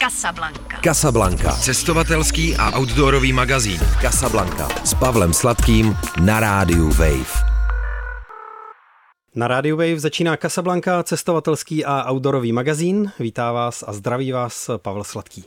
Casablanca. Casablanca. Cestovatelský a outdoorový magazín. Casablanca. S Pavlem Sladkým na rádiu Wave. Na Radio Wave začíná Casablanca, cestovatelský a outdoorový magazín. Vítá vás a zdraví vás Pavel Sladký.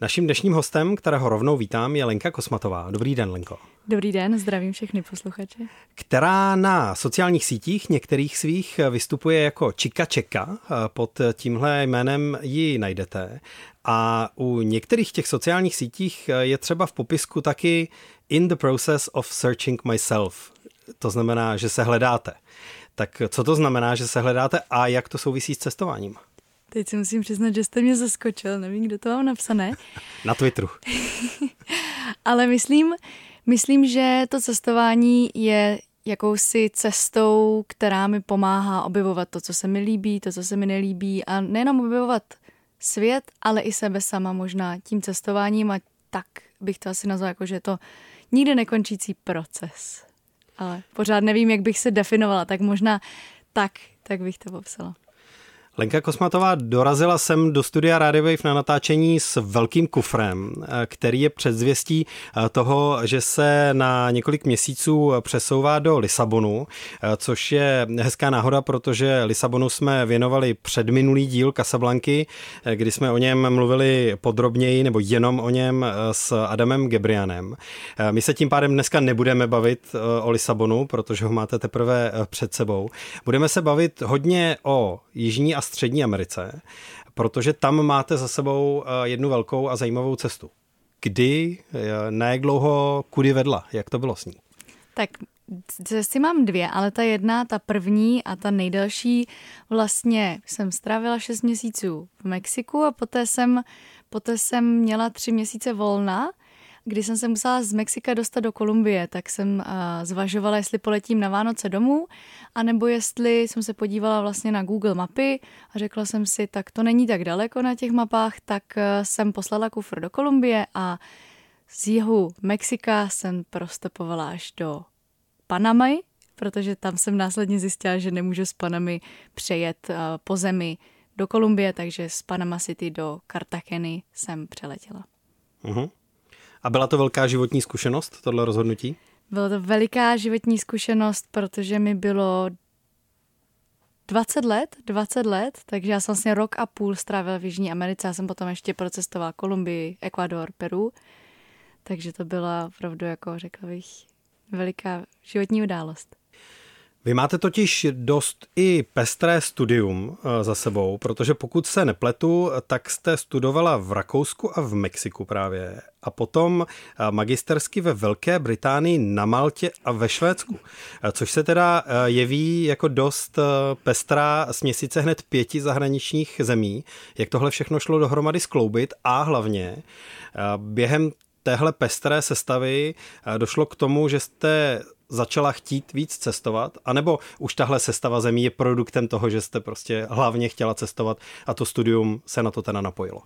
Naším dnešním hostem, kterého rovnou vítám, je Lenka Kosmatová. Dobrý den, Lenko. Dobrý den, zdravím všechny posluchače. Která na sociálních sítích některých svých vystupuje jako Čika Čeka. Pod tímhle jménem ji najdete. A u některých těch sociálních sítích je třeba v popisku taky in the process of searching myself. To znamená, že se hledáte. Tak co to znamená, že se hledáte a jak to souvisí s cestováním? Teď si musím přiznat, že jste mě zaskočil, nevím, kdo to mám napsané. Na Twitteru. Ale myslím, myslím, že to cestování je jakousi cestou, která mi pomáhá objevovat to, co se mi líbí, to, co se mi nelíbí a nejenom objevovat svět, ale i sebe sama možná tím cestováním a tak bych to asi nazvala jako, že je to nikdy nekončící proces. Ale pořád nevím, jak bych se definovala, tak možná tak, tak bych to popsala. Lenka Kosmatová dorazila sem do studia Radio Wave na natáčení s velkým kufrem, eh, který je předzvěstí eh, toho, že se na několik měsíců přesouvá do Lisabonu, eh, což je hezká náhoda, protože Lisabonu jsme věnovali předminulý díl Casablanky, kdy jsme o něm mluvili podrobněji nebo jenom o něm s Adamem Gebrianem. My se tím pádem dneska nebudeme bavit o Lisabonu, protože ho máte teprve před sebou. Budeme se bavit hodně o Jižní a Střední Americe, protože tam máte za sebou eh, jednu velkou a zajímavou cestu. Kdy, eh, na jak dlouho, kudy vedla, jak to bylo s ní? Tak cesty mám dvě, ale ta jedna, ta první a ta nejdelší, vlastně jsem strávila šest měsíců v Mexiku a poté jsem, poté jsem měla tři měsíce volna když jsem se musela z Mexika dostat do Kolumbie, tak jsem uh, zvažovala, jestli poletím na Vánoce domů, anebo jestli jsem se podívala vlastně na Google mapy a řekla jsem si, tak to není tak daleko na těch mapách, tak uh, jsem poslala kufr do Kolumbie a z jihu Mexika jsem prostopovala až do Panamy, protože tam jsem následně zjistila, že nemůžu s Panamy přejet uh, po zemi do Kolumbie, takže z Panama City do Cartageny jsem přeletěla. Uh-huh. A byla to velká životní zkušenost, tohle rozhodnutí? Byla to veliká životní zkušenost, protože mi bylo 20 let, 20 let, takže já jsem vlastně rok a půl strávila v Jižní Americe, já jsem potom ještě procestovala Kolumbii, Ekvador, Peru, takže to byla opravdu, jako řekla bych, veliká životní událost. Vy máte totiž dost i pestré studium eh, za sebou, protože pokud se nepletu, tak jste studovala v Rakousku a v Mexiku právě a potom eh, magistersky ve Velké Británii, na Maltě a ve Švédsku, eh, což se teda jeví jako dost pestrá směsice hned pěti zahraničních zemí. Jak tohle všechno šlo dohromady skloubit a hlavně během téhle pestré sestavy došlo k tomu, že jste začala chtít víc cestovat, anebo už tahle sestava zemí je produktem toho, že jste prostě hlavně chtěla cestovat a to studium se na to teda napojilo?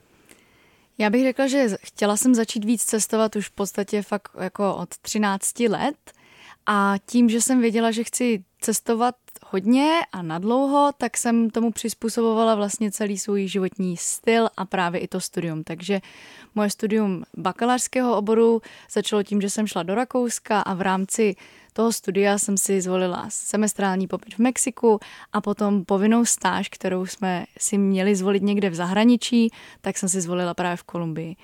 Já bych řekla, že chtěla jsem začít víc cestovat už v podstatě fakt jako od 13 let a tím, že jsem věděla, že chci cestovat hodně a nadlouho, tak jsem tomu přizpůsobovala vlastně celý svůj životní styl a právě i to studium. Takže moje studium bakalářského oboru začalo tím, že jsem šla do Rakouska a v rámci toho studia jsem si zvolila semestrální pobyt v Mexiku a potom povinnou stáž, kterou jsme si měli zvolit někde v zahraničí, tak jsem si zvolila právě v Kolumbii.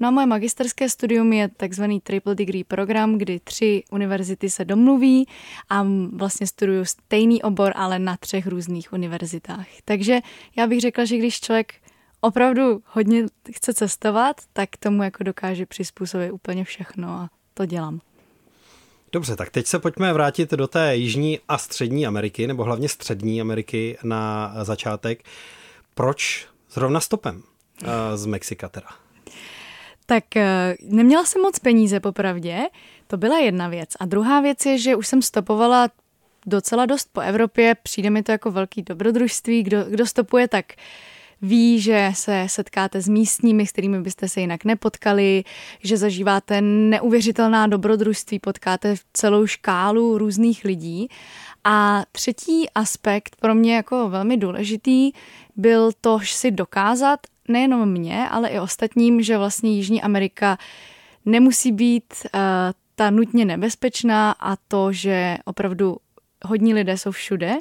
No a moje magisterské studium je takzvaný triple degree program, kdy tři univerzity se domluví a vlastně studuju stejný obor, ale na třech různých univerzitách. Takže já bych řekla, že když člověk opravdu hodně chce cestovat, tak tomu jako dokáže přizpůsobit úplně všechno a to dělám. Dobře, tak teď se pojďme vrátit do té Jižní a Střední Ameriky, nebo hlavně Střední Ameriky na začátek. Proč zrovna stopem eh, z Mexika teda? Tak eh, neměla jsem moc peníze popravdě, to byla jedna věc. A druhá věc je, že už jsem stopovala docela dost po Evropě, přijde mi to jako velký dobrodružství, kdo, kdo stopuje, tak ví, že se setkáte s místními, s kterými byste se jinak nepotkali, že zažíváte neuvěřitelná dobrodružství, potkáte celou škálu různých lidí. A třetí aspekt pro mě jako velmi důležitý byl to si dokázat nejenom mě, ale i ostatním, že vlastně Jižní Amerika nemusí být uh, ta nutně nebezpečná a to, že opravdu hodní lidé jsou všude.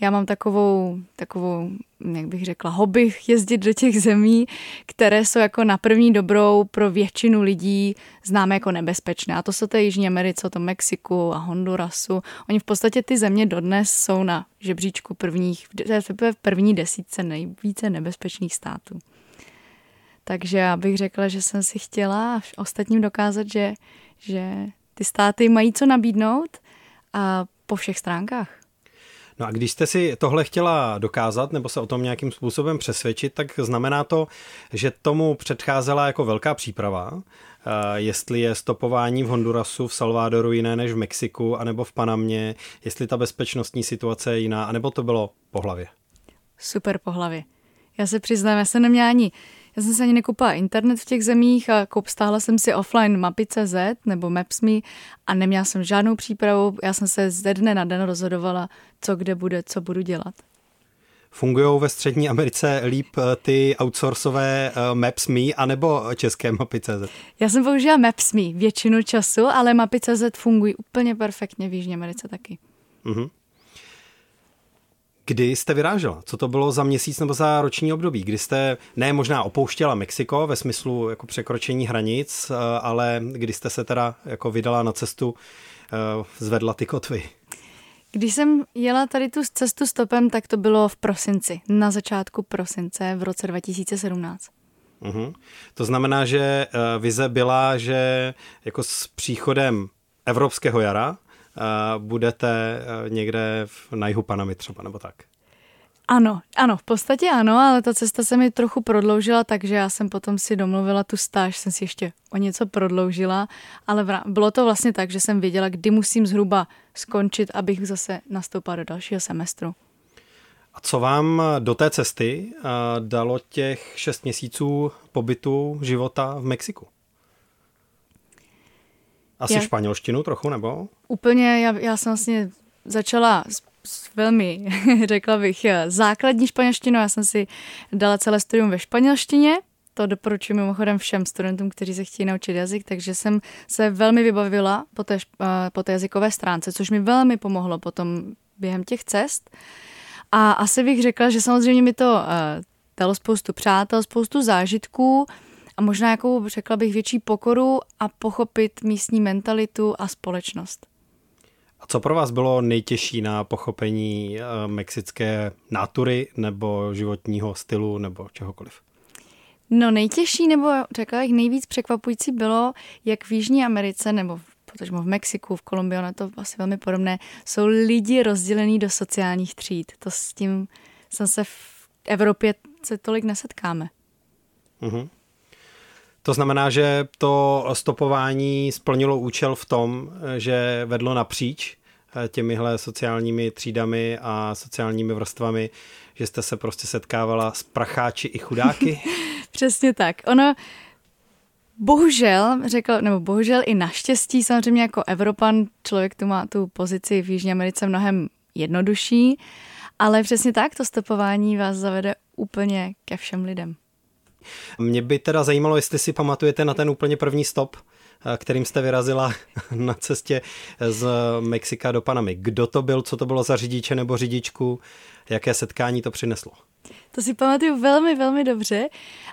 Já mám takovou, takovou, jak bych řekla, hobby jezdit do těch zemí, které jsou jako na první dobrou pro většinu lidí známe jako nebezpečné. A to jsou té Jižní Americe, to Mexiku a Hondurasu. Oni v podstatě ty země dodnes jsou na žebříčku prvních, v první desítce nejvíce nebezpečných států. Takže já bych řekla, že jsem si chtěla ostatním dokázat, že, že ty státy mají co nabídnout a po všech stránkách. No a když jste si tohle chtěla dokázat nebo se o tom nějakým způsobem přesvědčit, tak znamená to, že tomu předcházela jako velká příprava, jestli je stopování v Hondurasu, v Salvadoru jiné než v Mexiku, anebo v Panamě, jestli ta bezpečnostní situace je jiná, anebo to bylo po hlavě. Super po hlavě. Já se přiznám, já jsem neměla ani já jsem se ani nekoupila internet v těch zemích a koup stáhla jsem si offline mapy.cz nebo Maps.me a neměla jsem žádnou přípravu. Já jsem se ze dne na den rozhodovala, co kde bude, co budu dělat. Fungují ve Střední Americe líp eh, ty outsourcové uh, Maps.me anebo české mapy.cz? Já jsem použila Maps.me většinu času, ale mapy.cz fungují úplně perfektně v Jižní Americe taky. Uh-huh. Kdy jste vyrážela? Co to bylo za měsíc nebo za roční období? Kdy jste ne možná opouštěla Mexiko ve smyslu jako překročení hranic, eh, ale kdy jste se teda jako vydala na cestu, eh, zvedla ty kotvy? Když jsem jela tady tu cestu stopem, tak to bylo v prosinci, na začátku prosince v roce 2017. Uhum. To znamená, že eh, vize byla, že jako s příchodem evropského jara budete eh, někde na jihu Panamy třeba, nebo tak? Ano, ano, v podstatě ano, ale ta cesta se mi trochu prodloužila, takže já jsem potom si domluvila tu stáž, jsem si ještě o něco prodloužila, ale bylo to vlastně tak, že jsem věděla, kdy musím zhruba skončit, abych zase nastoupila do dalšího semestru. A co vám do té cesty eh, dalo těch šest měsíců pobytu života v Mexiku? Asi já, španělštinu trochu, nebo? Úplně, já, já jsem vlastně začala s, s velmi, řekla bych, základní španělštinu. Já jsem si dala celé studium ve španělštině, to doporučuji mimochodem všem studentům, kteří se chtějí naučit jazyk, takže jsem se velmi vybavila po té, po té jazykové stránce, což mi velmi pomohlo potom během těch cest. A asi bych řekla, že samozřejmě mi to uh, dalo spoustu přátel, spoustu zážitků, a možná jakou, řekla bych, větší pokoru a pochopit místní mentalitu a společnost. A co pro vás bylo nejtěžší na pochopení uh, mexické nátury nebo životního stylu nebo čehokoliv? No nejtěžší nebo řekla bych nejvíc překvapující bylo, jak v Jižní Americe nebo protože v Mexiku, v Kolumbii, ono to asi velmi podobné, jsou lidi rozdělení do sociálních tříd. To s tím jsem se v Evropě se tolik nesetkáme. Uh-huh. To znamená, že to stopování splnilo účel v tom, že vedlo napříč eh, těmihle sociálními třídami a sociálními vrstvami, že jste se prostě setkávala s pracháči i chudáky? Přesně tak. Ono, bohužel, řekl, nebo bohužel i naštěstí, samozřejmě jako Evropan, člověk tu má tu pozici v Jižní Americe mnohem jednodušší, ale přesně tak, to stopování vás zavede úplně ke všem lidem. Mě by teda zajímalo, jestli si pamatujete na ten úplně první stop, eh, kterým jste vyrazila na cestě z Mexika do Panamy. Kdo to byl, co to bylo za řidiče nebo řidičku, jaké setkání to přineslo? To si pamatuju velmi, velmi dobře.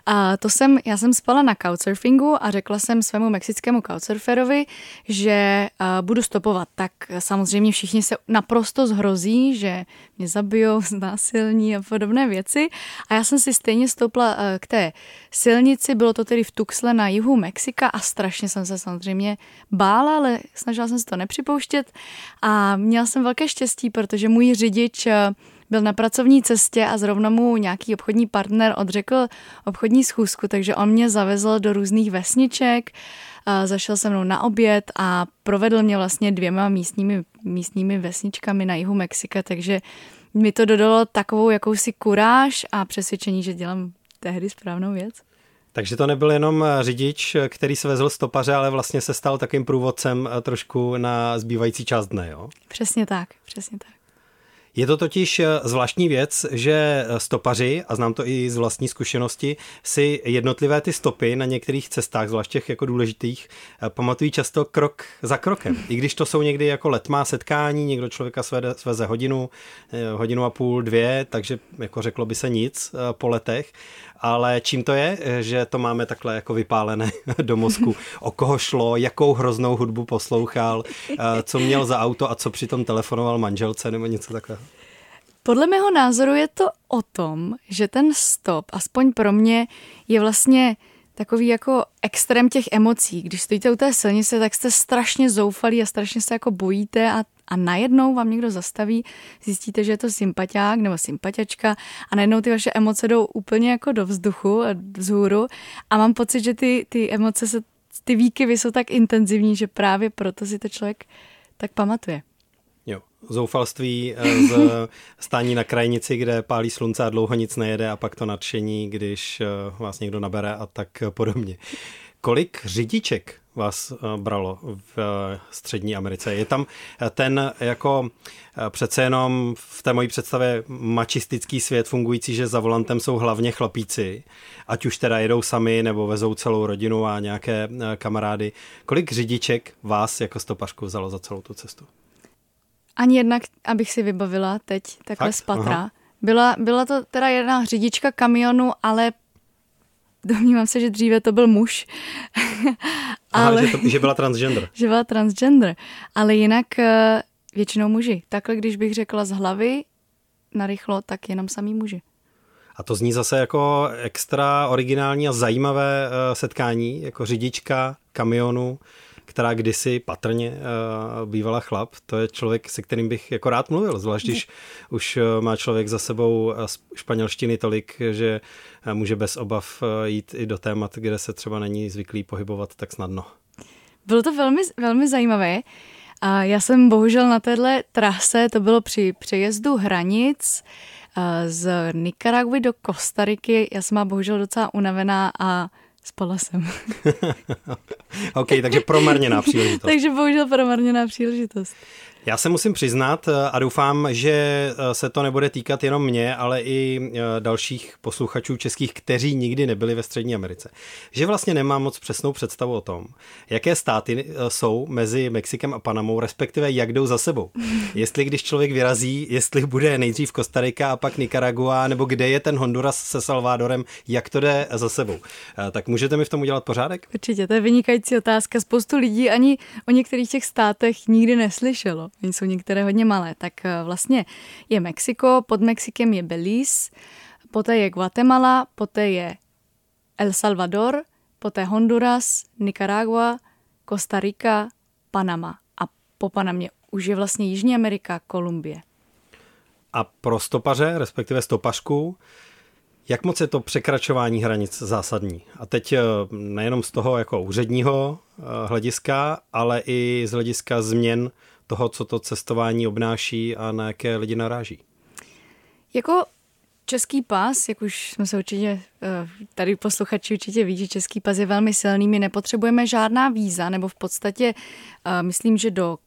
A to jsem, já jsem spala na couchsurfingu a řekla jsem svému mexickému couchsurferovi, že budu stopovat. Tak samozřejmě všichni se naprosto zhrozí, že mě zabijou, znásilní a podobné věci. A já jsem si stejně stoupla k té silnici, bylo to tedy v Tuxle na jihu Mexika a strašně jsem se samozřejmě bála, ale snažila jsem se to nepřipouštět a měla jsem velké štěstí, protože můj řidič byl na pracovní cestě a zrovna mu nějaký obchodní partner odřekl obchodní schůzku, takže on mě zavezl do různých vesniček, zašel se mnou na oběd a provedl mě vlastně dvěma místními, místními vesničkami na jihu Mexika, takže mi to dodalo takovou jakousi kuráž a přesvědčení, že dělám tehdy správnou věc. Takže to nebyl jenom řidič, který svezl stopaře, ale vlastně se stal takým průvodcem trošku na zbývající část dne, jo? Přesně tak, přesně tak. Je to totiž eh, zvláštní věc, že eh, stopaři, a znám to i z vlastní zkušenosti, si jednotlivé ty stopy na některých cestách, zvlášť těch jako důležitých, eh, pamatují často krok za krokem. I když to jsou někdy jako letmá setkání, někdo člověka svede, sveze hodinu, hodinu a půl, dvě, takže jako řeklo by se nic po letech, ale čím to je, že to máme takhle jako vypálené do mozku, o koho šlo, jakou hroznou hudbu poslouchal, co měl za auto a co přitom telefonoval manželce nebo něco takového? Podle mého názoru je to o tom, že ten stop, aspoň pro mě, je vlastně takový jako extrém těch emocí. Když stojíte u té silnice, tak jste strašně zoufalí a strašně se jako bojíte a, a najednou vám někdo zastaví, zjistíte, že je to sympatiák nebo sympatiačka a najednou ty vaše emoce jdou úplně jako do vzduchu, vzhůru a mám pocit, že ty, ty emoce, se, ty výkyvy jsou tak intenzivní, že právě proto si to člověk tak pamatuje zoufalství eh, z stání na krajnici, kde pálí slunce a dlouho nic nejede a pak to nadšení, když eh, vás někdo nabere a tak podobně. Kolik řidiček vás eh, bralo v střední Americe? Je tam ten jako přece jenom v té mojí představě mačistický svět fungující, že za volantem jsou hlavně chlapíci, ať už teda jedou sami nebo vezou celou rodinu a nějaké kamarády. Kolik řidiček vás jako stopařku vzalo za celou tu cestu? Ani jednak, abych si vybavila teď takhle Fakt? z patra. Byla, byla to teda jedna řidička kamionu, ale domnívám se, že dříve to byl muž. ale, Aha, že, to, že byla transgender. že byla transgender. Ale jinak eh, většinou muži. Takhle, když bych řekla z hlavy, narychlo, tak jenom samý muži. A to zní zase jako extra originální a zajímavé eh, setkání, jako řidička kamionu která kdysi patrně uh, bývala chlap. To je člověk, se kterým bych jako rád mluvil, zvlášť když už uh, má člověk za sebou uh, španělštiny tolik, že může bez obav jít i do témat, kde se třeba není zvyklý pohybovat tak snadno. Bylo to velmi, velmi zajímavé. A já jsem bohužel na téhle trase, to bylo při přejezdu hranic z Nikaraguy do Kostariky. Já jsem má bohužel docela unavená a Spala jsem. OK, takže promarněná příležitost. takže bohužel promarněná příležitost. Já se musím přiznat eh, a doufám, že eh, se to nebude týkat jenom mě, ale i eh, dalších posluchačů českých, kteří nikdy nebyli ve Střední Americe. Že vlastně nemám moc přesnou představu o tom, jaké státy jsou mezi Mexikem a Panamou, respektive jak jdou za sebou. Jestli když člověk vyrazí, jestli bude nejdřív Kostarika a pak Nicaragua, nebo kde je ten Honduras se Salvadorem, jak to jde za sebou. Tak můžete mi v tom udělat pořádek? Určitě, to je vynikající otázka. Spoustu lidí ani o některých těch státech nikdy neslyšelo. Oni jsou některé hodně malé. Tak eh, vlastně je Mexiko, pod Mexikem je Belize, poté je Guatemala, poté je El Salvador, poté Honduras, Nicaragua, Costa Rica, Panama. A po Panamě už je vlastně Jižní Amerika, Kolumbie. A pro stopaře, respektive stopařku, jak moc je to překračování hranic zásadní? A teď eh, nejenom z toho jako úředního eh, hlediska, ale i z hlediska změn toho, co to cestování obnáší a na jaké lidi naráží? Jako Český pas, jak už jsme se určitě, eh, tady posluchači určitě ví, že český pas je velmi silný, my nepotřebujeme žádná víza, nebo v podstatě eh, myslím, že do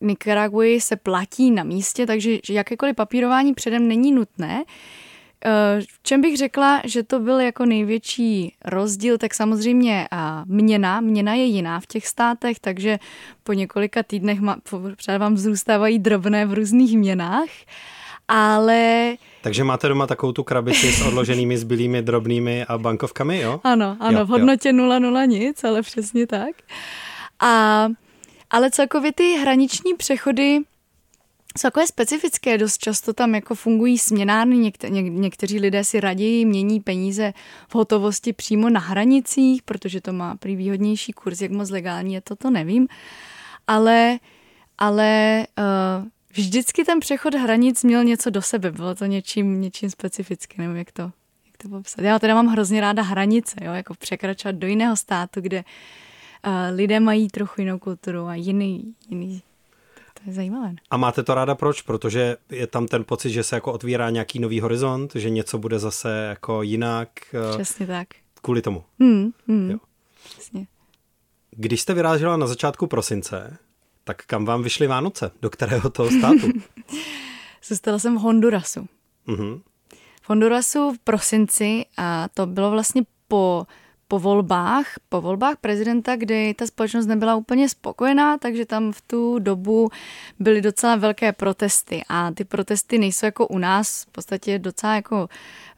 Nicaraguy se platí na místě, takže jakékoliv papírování předem není nutné. Eh, v čem bych řekla, že to byl jako největší rozdíl, tak samozřejmě měna, měna je jiná v těch státech, takže po několika týdnech vám zůstávají drobné v různých měnách, ale... Takže máte doma takovou tu krabici s odloženými zbylými drobnými a bankovkami, jo? Ano, ano, jo, v hodnotě 0,0 nic, ale přesně tak. A, ale celkově ty hraniční přechody jsou takové specifické, dost často tam jako fungují směnárny, někte, něk, někteří lidé si raději mění peníze v hotovosti přímo na hranicích, protože to má prý výhodnější kurz, jak moc legální je to, to nevím, ale, ale uh, vždycky ten přechod hranic měl něco do sebe, bylo to něčím, něčím specifickým, nevím, jak to, jak to popsat. Já teda mám hrozně ráda hranice, jo, jako překračovat do jiného státu, kde uh, lidé mají trochu jinou kulturu a jiný, jiný to je zajímavé. A máte to ráda proč? Protože je tam ten pocit, že se jako otvírá nějaký nový horizont, že něco bude zase jako jinak. Eh, Přesně tak. Kvůli tomu. Hmm, hmm. Jo. Přesně. Když jste vyrážela na začátku prosince, tak kam vám vyšly Vánoce? Do kterého toho státu? Zůstala jsem v Hondurasu. Mm-hmm. V Hondurasu v prosinci a to bylo vlastně po po volbách, po volbách prezidenta, kdy ta společnost nebyla úplně spokojená, takže tam v tu dobu byly docela velké protesty. A ty protesty nejsou jako u nás, v podstatě docela jako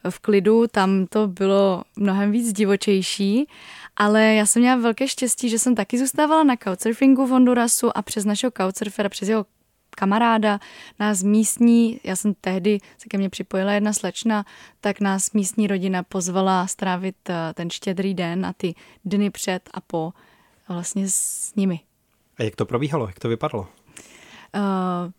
v klidu, tam to bylo mnohem víc divočejší, ale já jsem měla velké štěstí, že jsem taky zůstávala na couchsurfingu v Hondurasu a přes našeho couchsurfera, přes jeho kamaráda, nás místní, já jsem tehdy se ke mně připojila jedna slečna, tak nás místní rodina pozvala strávit eh, ten štědrý den a ty dny před a po vlastně s nimi. A jak to probíhalo? Jak to vypadalo? Uh,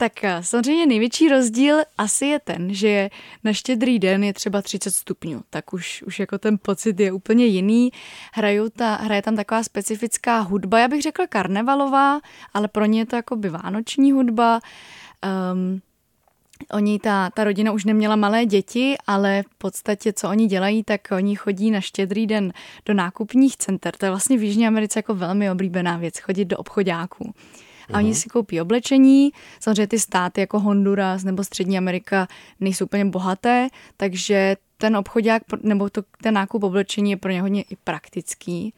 tak eh, samozřejmě největší rozdíl asi je ten, že na štědrý den je třeba 30 stupňů, tak už, už jako ten pocit je úplně jiný. Hrajou ta, hraje tam taková specifická hudba, já bych řekla karnevalová, ale pro ně je to jako by vánoční hudba. Um, Oni, ta, ta rodina už neměla malé děti, ale v podstatě, co oni dělají, tak oni chodí na štědrý den do nákupních center. To je vlastně v Jižní Americe jako velmi oblíbená věc, chodit do obchodáků a oni si koupí oblečení. Samozřejmě ty státy jako Honduras nebo Střední Amerika nejsou úplně bohaté, takže ten obchodák nebo to, ten nákup oblečení je pro ně hodně i praktický.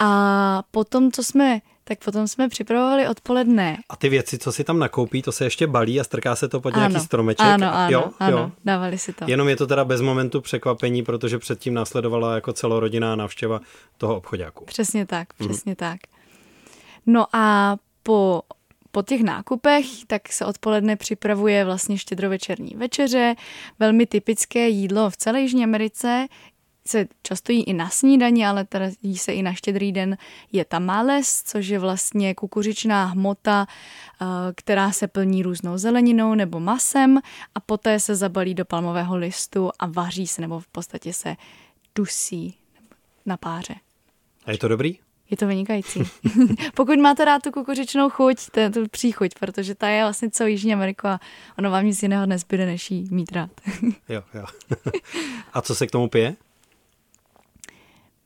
A potom, co jsme tak potom jsme připravovali odpoledne. A ty věci, co si tam nakoupí, to se ještě balí a strká se to pod ano, nějaký stromeček. Ano, ano, jo, ano, jo. dávali si to. Jenom je to teda bez momentu překvapení, protože předtím následovala jako celorodinná návštěva toho obchodáku. Přesně tak, mhm. přesně mhm. tak. No a po po těch nákupech, tak se odpoledne připravuje vlastně štědrovečerní večeře. Velmi typické jídlo v celé Jižní Americe se často jí i na snídani, ale teda jí se i na štědrý den, je tamales, což je vlastně kukuřičná hmota, eh, která se plní různou zeleninou nebo masem a poté se zabalí do palmového listu a vaří se, nebo v podstatě se dusí na páře. A je to dobrý? Je to vynikající. Pokud máte rád tu kukuřičnou chuť, to tu příchuť, protože ta je vlastně celou Jižní Ameriku a ono vám nic jiného nezbyde, než jí mít rád. jo, jo. a co se k tomu pije?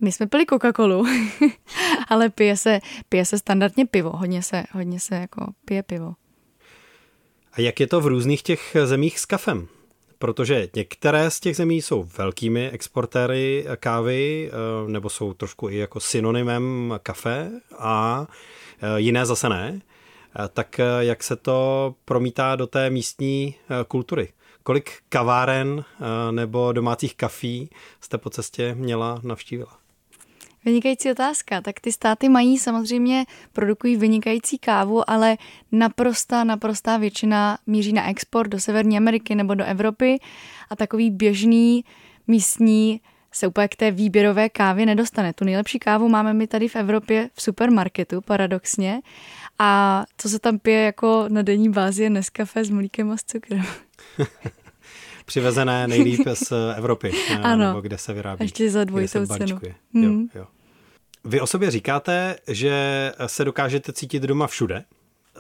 My jsme pili Coca-Colu, ale pije se, pije se standardně pivo. Hodně se, hodně se jako pije pivo. A jak je to v různých těch zemích s kafem? Protože některé z těch zemí jsou velkými exportéry kávy, eh, nebo jsou trošku i jako synonymem kafe a eh, jiné zase ne. Eh, tak jak se to promítá do té místní kultury? Kolik kaváren nebo domácích kafí jste po cestě měla, navštívila? Vynikající otázka. Tak ty státy mají samozřejmě, produkují vynikající kávu, ale naprostá, naprostá většina míří na export do Severní Ameriky nebo do Evropy a takový běžný místní se úplně k té výběrové kávě nedostane. Tu nejlepší kávu máme my tady v Evropě v supermarketu, paradoxně. A co se tam pije jako na denní bázi je Nescafé s mlíkem a s cukrem. Přivezené nejlíp z Evropy, ano, nebo kde se vyrábí. Ještě za dvojitou cenu. Hmm. Jo, jo. Vy o sobě říkáte, že se dokážete cítit doma všude.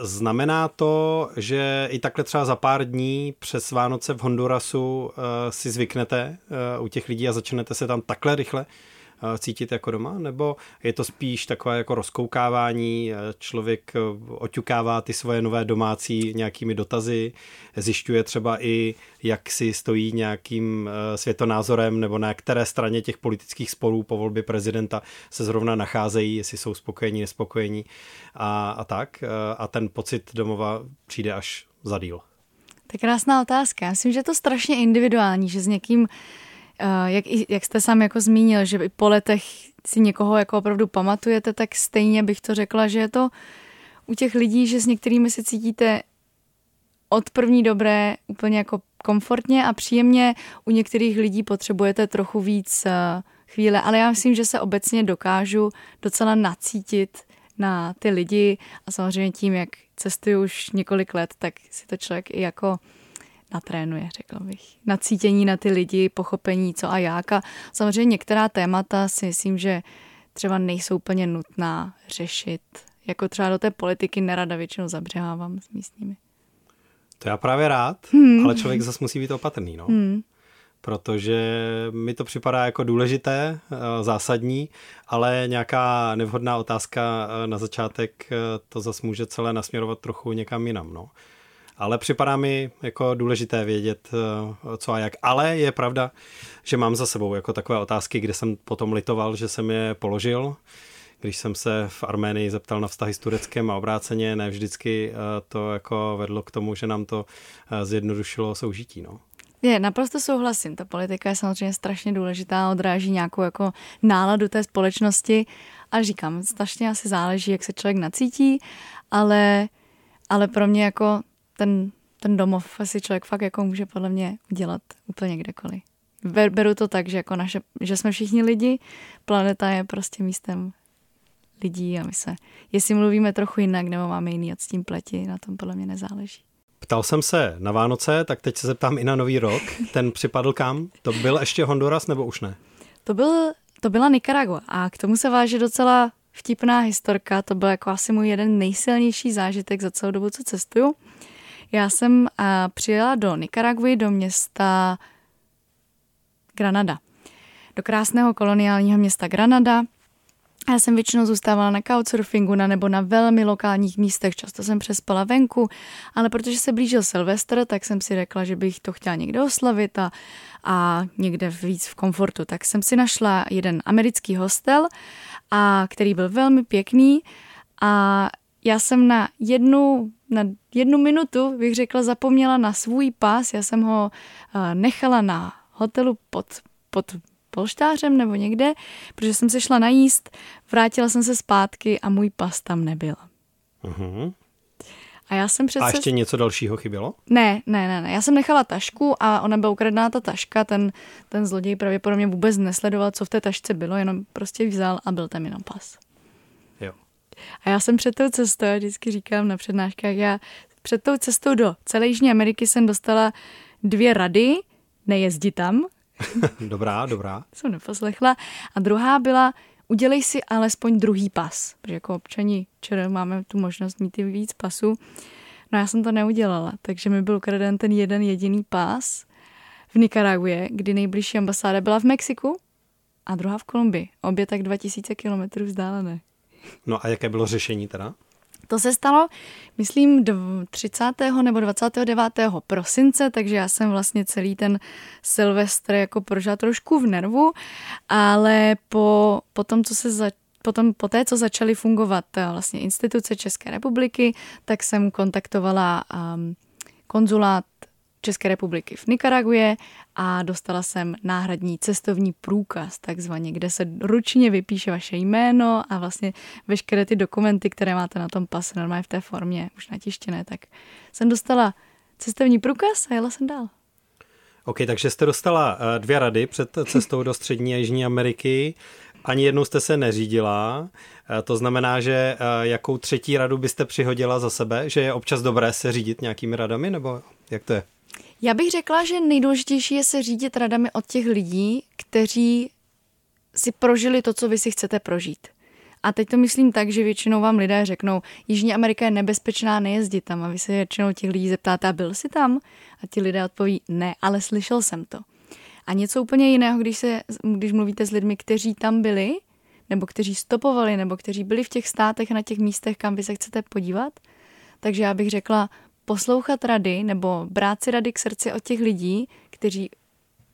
Znamená to, že i takhle třeba za pár dní přes Vánoce v Hondurasu uh, si zvyknete uh, u těch lidí a začnete se tam takhle rychle Eh, cítit jako doma, nebo je to spíš takové jako rozkoukávání, eh, člověk eh, oťukává ty svoje nové domácí nějakými dotazy, zjišťuje třeba i, jak si stojí nějakým světonázorem nebo na které straně těch politických sporů po volbě prezidenta se zrovna nacházejí, jestli jsou spokojení, nespokojení a, a tak. A ten pocit domova přijde až za díl. Je krásná otázka. Já myslím, že je to strašně individuální, že s někým Eh, jak, jak jste sám jako zmínil, že i po letech si někoho jako opravdu pamatujete, tak stejně bych to řekla, že je to u těch lidí, že s některými se cítíte od první dobré úplně jako komfortně a příjemně. U některých lidí potřebujete trochu víc eh, chvíle, ale já myslím, že se obecně dokážu docela nacítit na ty lidi a samozřejmě tím, jak cestuju už několik let, tak si to člověk i jako natrénuje, řekla bych. Nacítění na ty lidi, pochopení co a jak. A samozřejmě některá témata si myslím, že třeba nejsou úplně nutná řešit jako třeba do té politiky nerada většinou zabřehávám s místními. To já právě rád, hmm. ale člověk zase musí být opatrný, no. Hmm. Protože mi to připadá jako důležité, eh, zásadní, ale nějaká nevhodná otázka eh, na začátek eh, to zase může celé nasměrovat trochu někam jinam, no. Ale připadá mi jako důležité vědět, co a jak. Ale je pravda, že mám za sebou jako takové otázky, kde jsem potom litoval, že jsem je položil když jsem se v Arménii zeptal na vztahy s Tureckem a obráceně, ne vždycky to jako vedlo k tomu, že nám to zjednodušilo soužití. No. Je, naprosto souhlasím. Ta politika je samozřejmě strašně důležitá, odráží nějakou jako náladu té společnosti a říkám, strašně asi záleží, jak se člověk nacítí, ale, ale pro mě jako ten, ten domov asi člověk fakt jako může podle mě udělat úplně kdekoliv. Beru to tak, že, jako naše, že jsme všichni lidi, planeta je prostě místem lidí a my se, jestli mluvíme trochu jinak nebo máme jiný od s tím pleti, na tom podle mě nezáleží. Ptal jsem se na Vánoce, tak teď se zeptám i na Nový rok. Ten připadl kam? To byl ještě Honduras nebo už ne? To, byl, to byla Nicaragua a k tomu se váže docela vtipná historka. To byl jako asi můj jeden nejsilnější zážitek za celou dobu, co cestuju. Já jsem a, přijela do Nicaraguy, do města Granada. Do krásného koloniálního města Granada, já jsem většinou zůstávala na couchsurfingu na nebo na velmi lokálních místech, často jsem přespala venku, ale protože se blížil Silvestr, tak jsem si řekla, že bych to chtěla někde oslavit a, a někde víc v komfortu. Tak jsem si našla jeden americký hostel, a, který byl velmi pěkný a já jsem na jednu, na jednu minutu, bych řekla, zapomněla na svůj pas. Já jsem ho nechala na hotelu pod, pod polštářem nebo někde, protože jsem se šla najíst, vrátila jsem se zpátky a můj pas tam nebyl. Uh-huh. A já jsem přece... A ještě něco dalšího chybělo? Ne, ne, ne, ne. Já jsem nechala tašku a ona byla ukradená ta taška. Ten, ten zloděj pravděpodobně vůbec nesledoval, co v té tašce bylo, jenom prostě vzal a byl tam jenom pas. A já jsem před tou cestou, já vždycky říkám na přednáškách, já před tou cestou do celé Jižní Ameriky jsem dostala dvě rady, nejezdi tam, dobrá, dobrá. Jsem neposlechla. A druhá byla, udělej si alespoň druhý pas, protože jako občani včera máme tu možnost mít i víc pasů. No já jsem to neudělala, takže mi byl ukraden ten jeden jediný pas v Nikaraguje, kdy nejbližší ambasáda byla v Mexiku a druhá v Kolumbii. Obě tak 2000 kilometrů vzdálené. No a jaké bylo řešení teda? To se stalo, myslím, 30. nebo 29. prosince, takže já jsem vlastně celý ten Silvestr jako prožila trošku v nervu, ale po, po tom, co se za, potom po té, co začaly fungovat eh, vlastně instituce České republiky, tak jsem kontaktovala um, konzulát České republiky v Nikaraguje a dostala jsem náhradní cestovní průkaz, takzvaně, kde se ručně vypíše vaše jméno a vlastně veškeré ty dokumenty, které máte na tom pase, normálně v té formě, už natištěné, tak jsem dostala cestovní průkaz a jela jsem dál. OK, takže jste dostala eh, dvě rady před cestou do Střední a Jižní Ameriky. Ani jednou jste se neřídila. Eh, to znamená, že eh, jakou třetí radu byste přihodila za sebe? Že je občas dobré se řídit nějakými radami, nebo jak to je? Já bych řekla, že nejdůležitější je se řídit radami od těch lidí, kteří si prožili to, co vy si chcete prožít. A teď to myslím tak, že většinou vám lidé řeknou, Jižní Amerika je nebezpečná, nejezdit tam. A vy se většinou těch lidí zeptáte, a byl jsi tam? A ti lidé odpoví, ne, ale slyšel jsem to. A něco úplně jiného, když, se, když mluvíte s lidmi, kteří tam byli, nebo kteří stopovali, nebo kteří byli v těch státech na těch místech, kam vy se chcete podívat. Takže já bych řekla, poslouchat rady nebo brát si rady k srdci od těch lidí, kteří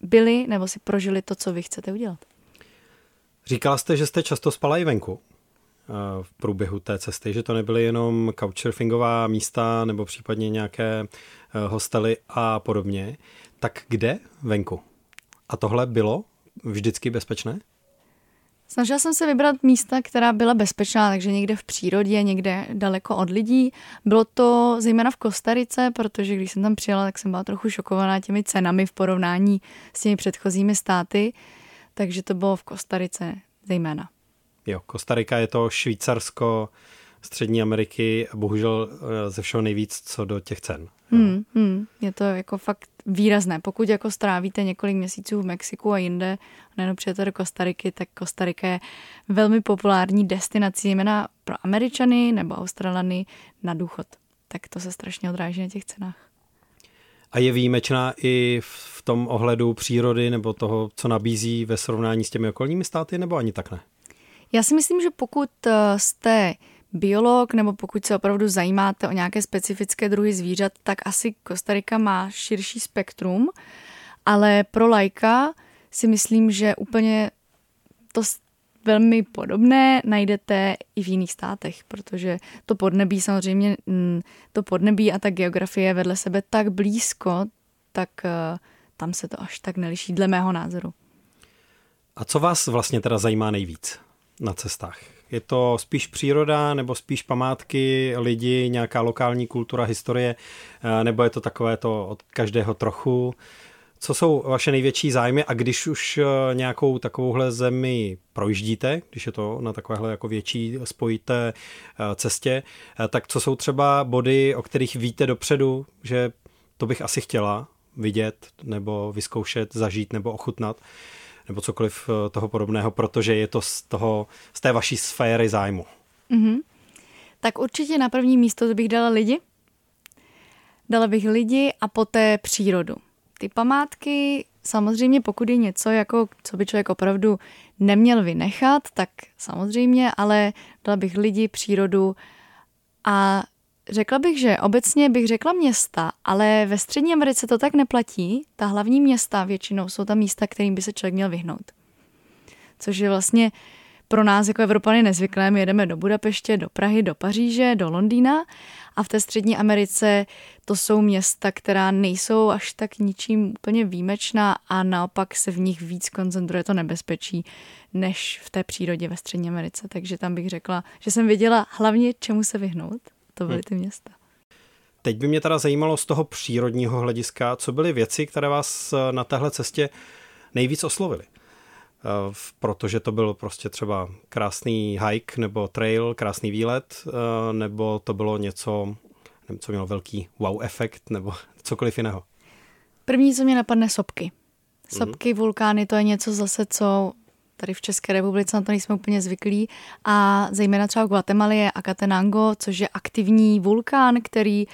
byli nebo si prožili to, co vy chcete udělat. Říkala jste, že jste často spala i venku eh, v průběhu té cesty, že to nebyly jenom couchsurfingová místa nebo případně nějaké eh, hostely a podobně. Tak kde venku? A tohle bylo vždycky bezpečné? Snažila jsem se vybrat místa, která byla bezpečná, takže někde v přírodě, někde daleko od lidí. Bylo to zejména v Kostarice, protože když jsem tam přijela, tak jsem byla trochu šokovaná těmi cenami v porovnání s těmi předchozími státy, takže to bylo v Kostarice zejména. Jo, Kostarika je to Švýcarsko Střední Ameriky bohužel eh, ze všeho nejvíc co do těch cen. Hmm, hmm, je to jako fakt výrazné. Pokud jako strávíte několik měsíců v Mexiku a jinde, nejenom přijete do Kostariky, tak Kostarika je velmi populární destinací, jména pro Američany nebo Australany na důchod. Tak to se strašně odráží na těch cenách. A je výjimečná i v tom ohledu přírody nebo toho, co nabízí ve srovnání s těmi okolními státy, nebo ani tak ne? Já si myslím, že pokud eh, jste biolog nebo pokud se opravdu zajímáte o nějaké specifické druhy zvířat, tak asi Kostarika má širší spektrum, ale pro lajka si myslím, že úplně to velmi podobné najdete i v jiných státech, protože to podnebí samozřejmě, mm, to podnebí a ta geografie je vedle sebe tak blízko, tak eh, tam se to až tak neliší, dle mého názoru. A co vás vlastně teda zajímá nejvíc na cestách? Je to spíš příroda, nebo spíš památky, lidi, nějaká lokální kultura, historie, eh, nebo je to takové to od každého trochu? Co jsou vaše největší zájmy a když už eh, nějakou takovouhle zemi projíždíte, když je to na takovéhle jako větší spojité eh, cestě, tak co jsou třeba body, o kterých víte dopředu, že to bych asi chtěla vidět nebo vyzkoušet, zažít nebo ochutnat? Nebo cokoliv eh, toho podobného, protože je to z, toho, z té vaší sféry zájmu. Mm-hmm. Tak určitě na první místo bych dala lidi. Dala bych lidi a poté přírodu. Ty památky, samozřejmě pokud je něco, jako, co by člověk opravdu neměl vynechat, tak samozřejmě, ale dala bych lidi, přírodu a Řekla bych, že obecně bych řekla města, ale ve Střední Americe to tak neplatí. Ta hlavní města většinou jsou tam místa, kterým by se člověk měl vyhnout. Což je vlastně pro nás jako Evropany nezvyklé. My jedeme do Budapeště, do Prahy, do Paříže, do Londýna a v té Střední Americe to jsou města, která nejsou až tak ničím úplně výjimečná a naopak se v nich víc koncentruje to nebezpečí než v té přírodě ve Střední Americe. Takže tam bych řekla, že jsem věděla hlavně, čemu se vyhnout to byly hm. ty města. Teď by mě teda zajímalo z toho přírodního hlediska, co byly věci, které vás eh, na téhle cestě nejvíc oslovily. Eh, protože to byl prostě třeba krásný hike nebo trail, krásný výlet, eh, nebo to bylo něco, nevím, co mělo velký wow efekt, nebo cokoliv jiného. První, co mě napadne, sopky. Sopky, mm-hmm. vulkány, to je něco zase, co Tady v České republice na to nejsme úplně zvyklí. A zejména třeba v Guatemala je Acatenango, což je aktivní vulkán, který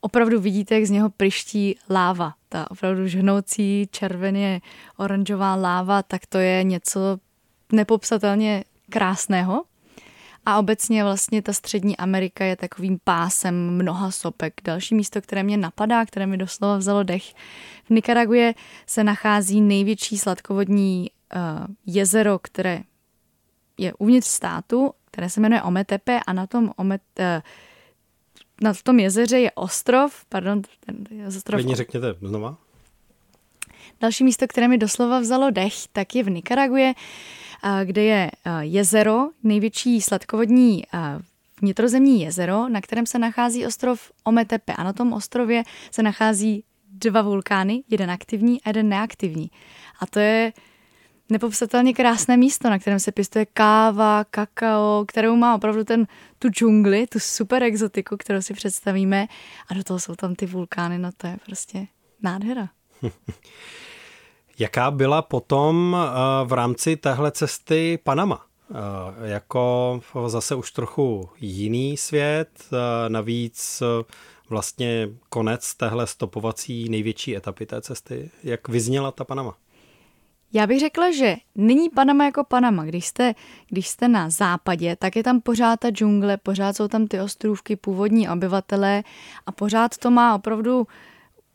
opravdu vidíte, jak z něho priští láva. Ta opravdu žhnoucí červeně oranžová láva, tak to je něco nepopsatelně krásného. A obecně vlastně ta střední Amerika je takovým pásem mnoha sopek. Další místo, které mě napadá, které mi doslova vzalo dech, v Nikaraguje se nachází největší sladkovodní jezero, které je uvnitř státu, které se jmenuje Ometepe a na tom, Omet, uh, na tom jezeře je ostrov, pardon, ten ostrov. Klidně řekněte znova. Další místo, které mi doslova vzalo dech, tak je v Nikaraguje, kde je jezero, největší sladkovodní vnitrozemní jezero, na kterém se nachází ostrov Ometepe. A na tom ostrově se nachází dva vulkány, jeden aktivní a jeden neaktivní. A to je nepopsatelně krásné místo, na kterém se pěstuje káva, kakao, kterou má opravdu ten, tu džungli, tu super exotiku, kterou si představíme a do toho jsou tam ty vulkány, no to je prostě nádhera. Jaká byla potom eh, v rámci téhle cesty Panama? Eh, jako zase už trochu jiný svět, eh, navíc vlastně konec téhle stopovací největší etapy té cesty. Jak vyzněla ta Panama? Já bych řekla, že není Panama jako Panama. Když jste, když jste na západě, tak je tam pořád ta džungle, pořád jsou tam ty ostrůvky, původní obyvatelé a pořád to má opravdu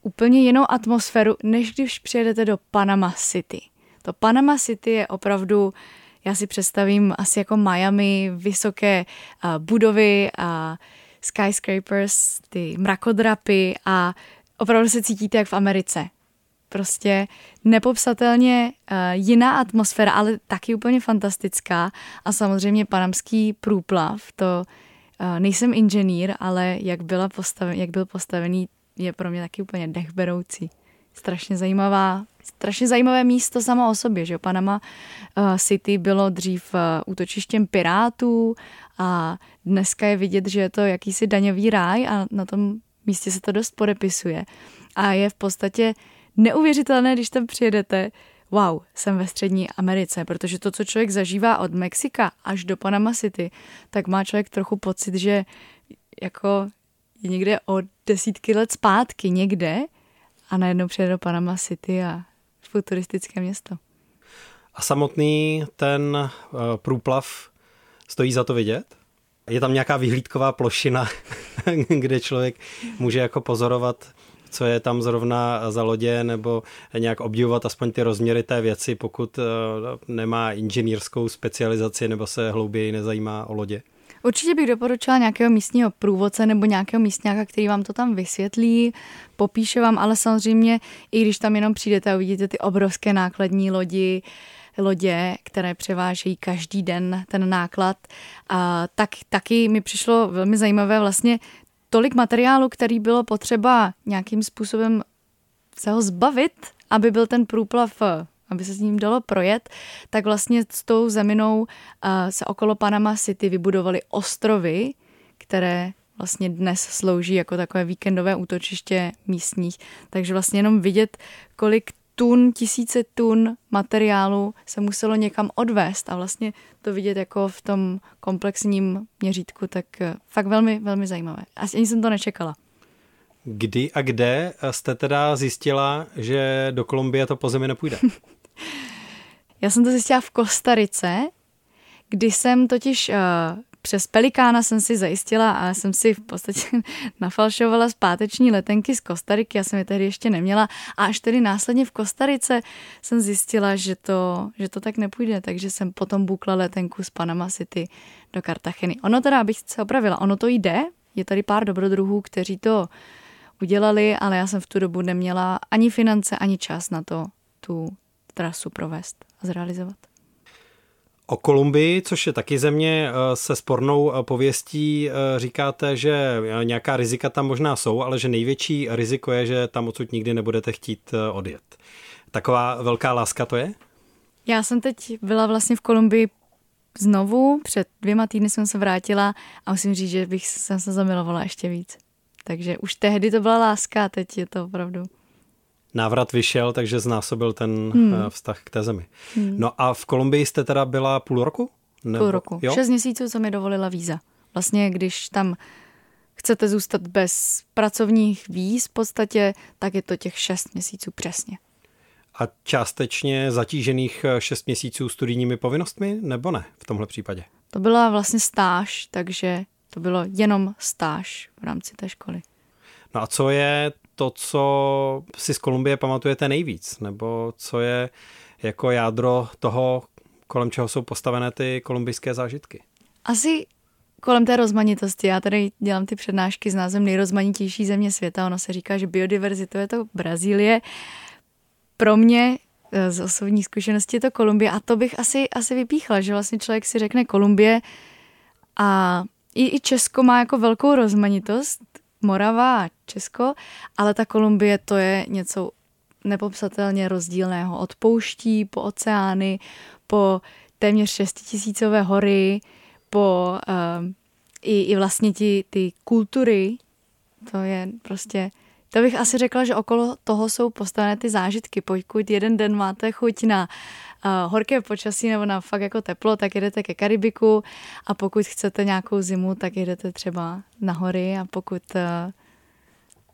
úplně jinou atmosféru, než když přijedete do Panama City. To Panama City je opravdu, já si představím asi jako Miami, vysoké budovy a skyscrapers, ty mrakodrapy a opravdu se cítíte jak v Americe prostě nepopsatelně uh, jiná atmosféra, ale taky úplně fantastická. A samozřejmě panamský průplav, to uh, nejsem inženýr, ale jak, byla postaven, jak byl postavený, je pro mě taky úplně dechberoucí. strašně zajímavá, strašně zajímavé místo samo o sobě, že Panama uh, City bylo dřív uh, útočištěm pirátů a dneska je vidět, že je to jakýsi daňový ráj a na tom místě se to dost podepisuje. A je v podstatě neuvěřitelné, když tam přijedete, wow, jsem ve střední Americe, protože to, co člověk zažívá od Mexika až do Panama City, tak má člověk trochu pocit, že jako je někde o desítky let zpátky někde a najednou přijede do Panama City a futuristické město. A samotný ten uh, průplav stojí za to vidět? Je tam nějaká vyhlídková plošina, kde člověk může jako pozorovat co je tam zrovna za lodě, nebo nějak obdivovat aspoň ty rozměry té věci, pokud eh, nemá inženýrskou specializaci nebo se hlouběji nezajímá o lodě? Určitě bych doporučila nějakého místního průvodce nebo nějakého místňáka, který vám to tam vysvětlí, popíše vám, ale samozřejmě, i když tam jenom přijdete a uvidíte ty obrovské nákladní lodi, lodě, které převážejí každý den ten náklad, a tak taky mi přišlo velmi zajímavé vlastně tolik materiálu, který bylo potřeba nějakým způsobem se ho zbavit, aby byl ten průplav aby se s ním dalo projet, tak vlastně s tou zeminou uh, se okolo Panama City vybudovaly ostrovy, které vlastně dnes slouží jako takové víkendové útočiště místních. Takže vlastně jenom vidět, kolik tun, tisíce tun materiálu se muselo někam odvést a vlastně to vidět jako v tom komplexním měřítku, tak eh, fakt velmi, velmi zajímavé. Ani jsem to nečekala. Kdy a kde jste teda zjistila, že do Kolumbie to po zemi nepůjde? Já jsem to zjistila v Kostarice, kdy jsem totiž uh, přes Pelikána jsem si zajistila a jsem si v podstatě nafalšovala zpáteční letenky z Kostariky, já jsem je tehdy ještě neměla a až tedy následně v Kostarice jsem zjistila, že to, že to tak nepůjde, takže jsem potom bukla letenku z Panama City do Kartacheny. Ono teda, abych se opravila, ono to jde, je tady pár dobrodruhů, kteří to udělali, ale já jsem v tu dobu neměla ani finance, ani čas na to tu trasu provést a zrealizovat. O Kolumbii, což je taky země eh, se spornou eh, pověstí, eh, říkáte, že nějaká rizika tam možná jsou, ale že největší riziko je, že tam odsud nikdy nebudete chtít odjet. Taková velká láska to je? Já jsem teď byla vlastně v Kolumbii znovu, před dvěma týdny jsem se vrátila a musím říct, že bych jsem se zamilovala ještě víc. Takže už tehdy to byla láska teď je to opravdu návrat vyšel, takže znásobil ten hmm. Eh, vztah k té zemi. Hmm. No a v Kolumbii jste teda byla půl roku? Nebo, půl roku. Jo? Šest měsíců, co mi dovolila víza. Vlastně, když tam chcete zůstat bez pracovních víz v podstatě, tak je to těch šest měsíců přesně. A částečně zatížených eh, šest měsíců studijními povinnostmi, nebo ne v tomhle případě? To byla vlastně stáž, takže to bylo jenom stáž v rámci té školy. No a co je to, co si z Kolumbie pamatujete nejvíc, nebo co je jako jádro toho, kolem čeho jsou postavené ty kolumbijské zážitky? Asi kolem té rozmanitosti. Já tady dělám ty přednášky s názvem nejrozmanitější země světa. Ono se říká, že biodiverzita je to Brazílie. Pro mě eh, z osobní zkušenosti je to Kolumbie a to bych asi, asi vypíchla, že vlastně člověk si řekne Kolumbie a i, i Česko má jako velkou rozmanitost, Morava a Česko, ale ta Kolumbie to je něco nepopsatelně rozdílného. Od pouští po oceány, po téměř šestitisícové hory, po uh, i, i vlastně ti, ty kultury, to je prostě, to bych asi řekla, že okolo toho jsou postavené ty zážitky. Pokud jeden den máte chuť na horké počasí nebo na fakt jako teplo, tak jedete ke Karibiku a pokud chcete nějakou zimu, tak jedete třeba na hory a pokud uh,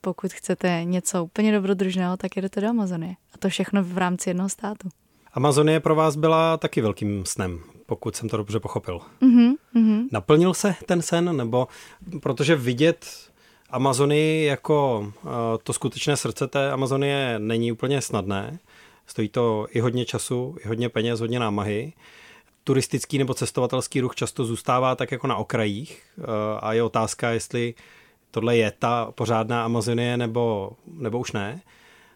pokud chcete něco úplně dobrodružného, tak jedete do Amazonie. A to všechno v rámci jednoho státu. Amazonie pro vás byla taky velkým snem, pokud jsem to dobře pochopil. Mm-hmm, mm-hmm. Naplnil se ten sen, nebo protože vidět Amazonii jako uh, to skutečné srdce té Amazonie není úplně snadné. Stojí to i hodně času, i hodně peněz, hodně námahy. Turistický nebo cestovatelský ruch často zůstává tak jako na okrajích uh, a je otázka, jestli tohle je ta pořádná Amazonie nebo, nebo už ne.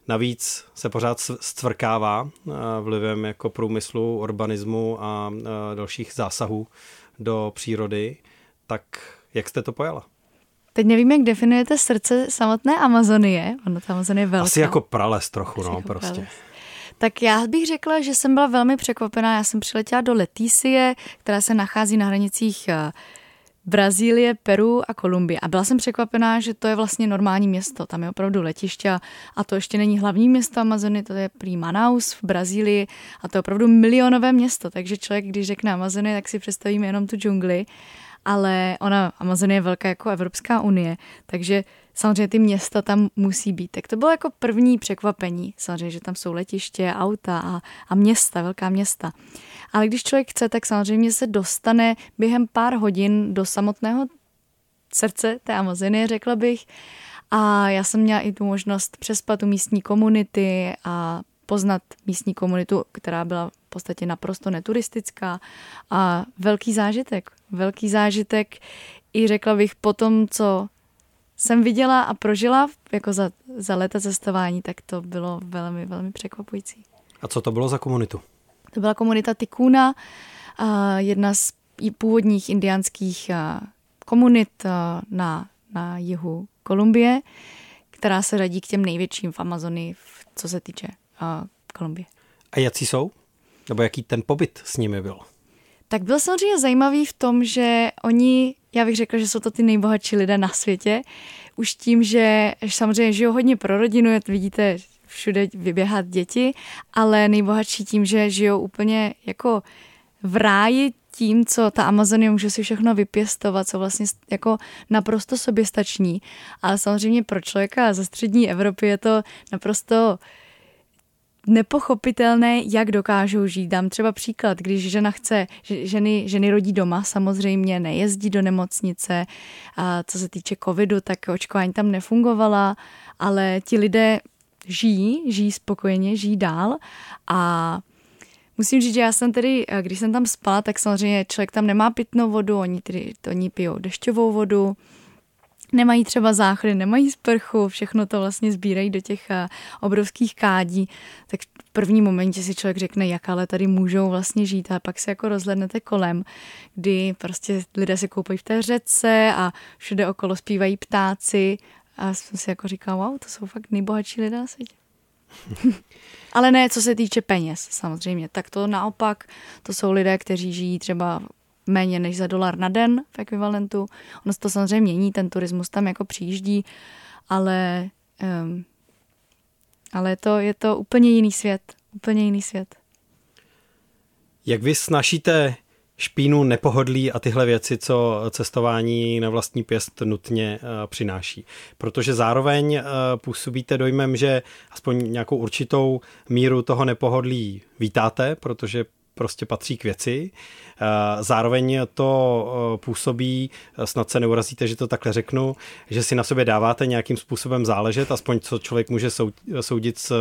Navíc se pořád stvrkává uh, vlivem jako průmyslu, urbanismu a uh, dalších zásahů do přírody. Tak jak jste to pojala? Teď nevím, jak definujete srdce samotné Amazonie. Ono ta Amazonie je velká. Asi jako prales trochu, Asi no, jako prostě. Prales. Tak já bych řekla, že jsem byla velmi překvapená. Já jsem přiletěla do Letísie, která se nachází na hranicích eh, Brazílie, Peru a Kolumbie. A byla jsem překvapená, že to je vlastně normální město. Tam je opravdu letiště a to ještě není hlavní město Amazony, to je prý Manaus v Brazílii a to je opravdu milionové město. Takže člověk, když řekne Amazony, tak si představíme jenom tu džungli ale ona, Amazonie je velká jako Evropská unie, takže samozřejmě ty města tam musí být. Tak to bylo jako první překvapení, samozřejmě, že tam jsou letiště, auta a, a města, velká města. Ale když člověk chce, tak samozřejmě se dostane během pár hodin do samotného srdce té Amazonie, řekla bych. A já jsem měla i tu možnost přespat u místní komunity a poznat místní komunitu, která byla v podstatě naprosto neturistická a velký zážitek. Velký zážitek i řekla bych po tom, co jsem viděla a prožila jako za, za léta cestování, tak to bylo velmi, velmi překvapující. A co to bylo za komunitu? To byla komunita Tikuna, jedna z původních indiánských komunit na, na jihu Kolumbie, která se radí k těm největším v Amazonii, co se týče Kolumbie. A jaký jsou? Nebo jaký ten pobyt s nimi byl? Tak byl samozřejmě zajímavý v tom, že oni, já bych řekla, že jsou to ty nejbohatší lidé na světě, už tím, že samozřejmě žijou hodně pro rodinu, jak vidíte všude vyběhat děti, ale nejbohatší tím, že žijou úplně jako v ráji tím, co ta Amazonie může si všechno vypěstovat, co vlastně jako naprosto soběstační. Ale samozřejmě pro člověka ze střední Evropy je to naprosto nepochopitelné, jak dokážou žít. Dám třeba příklad, když žena chce, ženy, ženy rodí doma samozřejmě, nejezdí do nemocnice, a co se týče covidu, tak očkování tam nefungovala, ale ti lidé žijí, žijí spokojeně, žijí dál a Musím říct, že já jsem tedy, když jsem tam spala, tak samozřejmě člověk tam nemá pitnou vodu, oni, tedy, oni pijou dešťovou vodu, nemají třeba záchody, nemají sprchu, všechno to vlastně sbírají do těch eh, obrovských kádí, tak v první momentě si člověk řekne, jak ale tady můžou vlastně žít a pak se jako rozhlednete kolem, kdy prostě lidé se koupají v té řece a všude okolo zpívají ptáci a jsem si jako říkal, wow, to jsou fakt nejbohatší lidé na světě. Ale ne, co se týče peněz, samozřejmě. Tak to naopak, to jsou lidé, kteří žijí třeba méně než za dolar na den v ekvivalentu. Ono se to samozřejmě mění, ten turismus tam jako přijíždí, ale, um, ale je, to, je to úplně jiný svět. Úplně jiný svět. Jak vy snažíte špínu, nepohodlí a tyhle věci, co cestování na vlastní pěst nutně uh, přináší. Protože zároveň uh, působíte dojmem, že aspoň nějakou určitou míru toho nepohodlí vítáte, protože prostě patří k věci. Eh, zároveň to eh, působí, eh, snad se neurazíte, že to takhle řeknu, že si na sobě dáváte nějakým způsobem záležet, aspoň co člověk může soudit z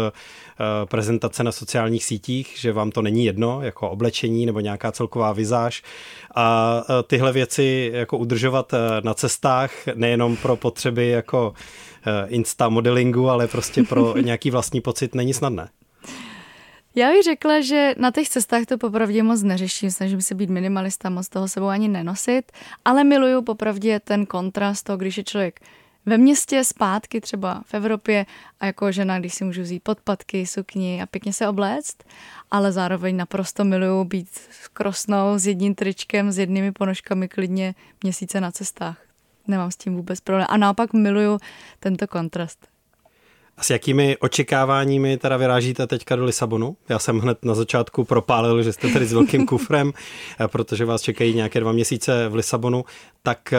prezentace na sociálních sítích, že vám to není jedno, jako oblečení nebo nějaká celková vizáž a tyhle věci jako udržovat na cestách, nejenom pro potřeby jako insta modelingu, ale prostě pro nějaký vlastní pocit není snadné. Já bych řekla, že na těch cestách to popravdě moc neřeším, snažím se být minimalista, moc toho sebou ani nenosit, ale miluju popravdě ten kontrast toho, když je člověk ve městě zpátky třeba v Evropě a jako žena, když si můžu vzít podpatky, sukni a pěkně se obléct, ale zároveň naprosto miluju být krosnou s jedním tričkem, s jednými ponožkami klidně měsíce na cestách. Nemám s tím vůbec problém. A naopak miluju tento kontrast. A s jakými očekáváními teda vyrážíte teďka do Lisabonu? Já jsem hned na začátku propálil, že jste tady s velkým kufrem, eh, protože vás čekají nějaké dva měsíce v Lisabonu. Tak eh,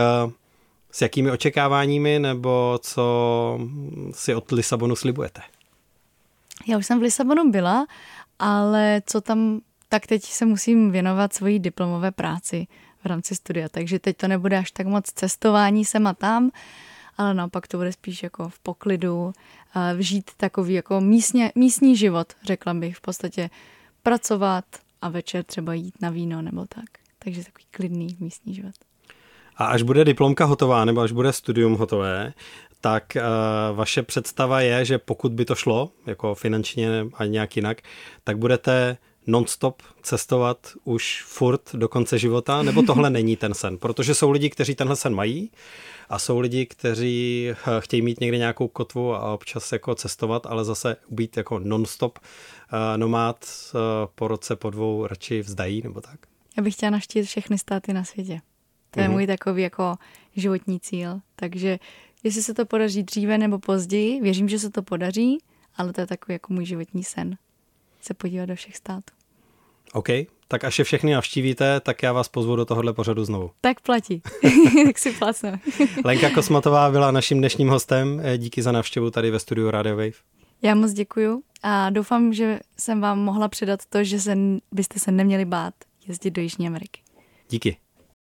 s jakými očekáváními nebo co si od Lisabonu slibujete? Já už jsem v Lisabonu byla, ale co tam, tak teď se musím věnovat svojí diplomové práci v rámci studia, takže teď to nebude až tak moc cestování sem a tam, ale naopak to bude spíš jako v poklidu, žít takový jako místně, místní život, řekla bych v podstatě pracovat a večer třeba jít na víno nebo tak. Takže takový klidný místní život. A až bude diplomka hotová nebo až bude studium hotové, tak uh, vaše představa je, že pokud by to šlo, jako finančně a nějak jinak, tak budete nonstop cestovat už furt do konce života, nebo tohle není ten sen? Protože jsou lidi, kteří tenhle sen mají a jsou lidi, kteří eh, chtějí mít někde nějakou kotvu a občas jako cestovat, ale zase být jako nonstop uh, nomád uh, po roce, po dvou radši vzdají, nebo tak? Já bych chtěla navštívit všechny státy na světě. To je mm-hmm. můj takový jako životní cíl. Takže jestli se to podaří dříve nebo později, věřím, že se to podaří, ale to je takový jako můj životní sen. Se podívat do všech států. OK, tak až je všechny navštívíte, tak já vás pozvu do tohohle pořadu znovu. Tak platí, tak si placeme. Lenka Kosmatová byla naším dnešním hostem. Díky za návštěvu tady ve studiu Radio Wave. Já moc děkuju a doufám, že jsem vám mohla předat to, že se, byste se neměli bát jezdit do Jižní Ameriky. Díky.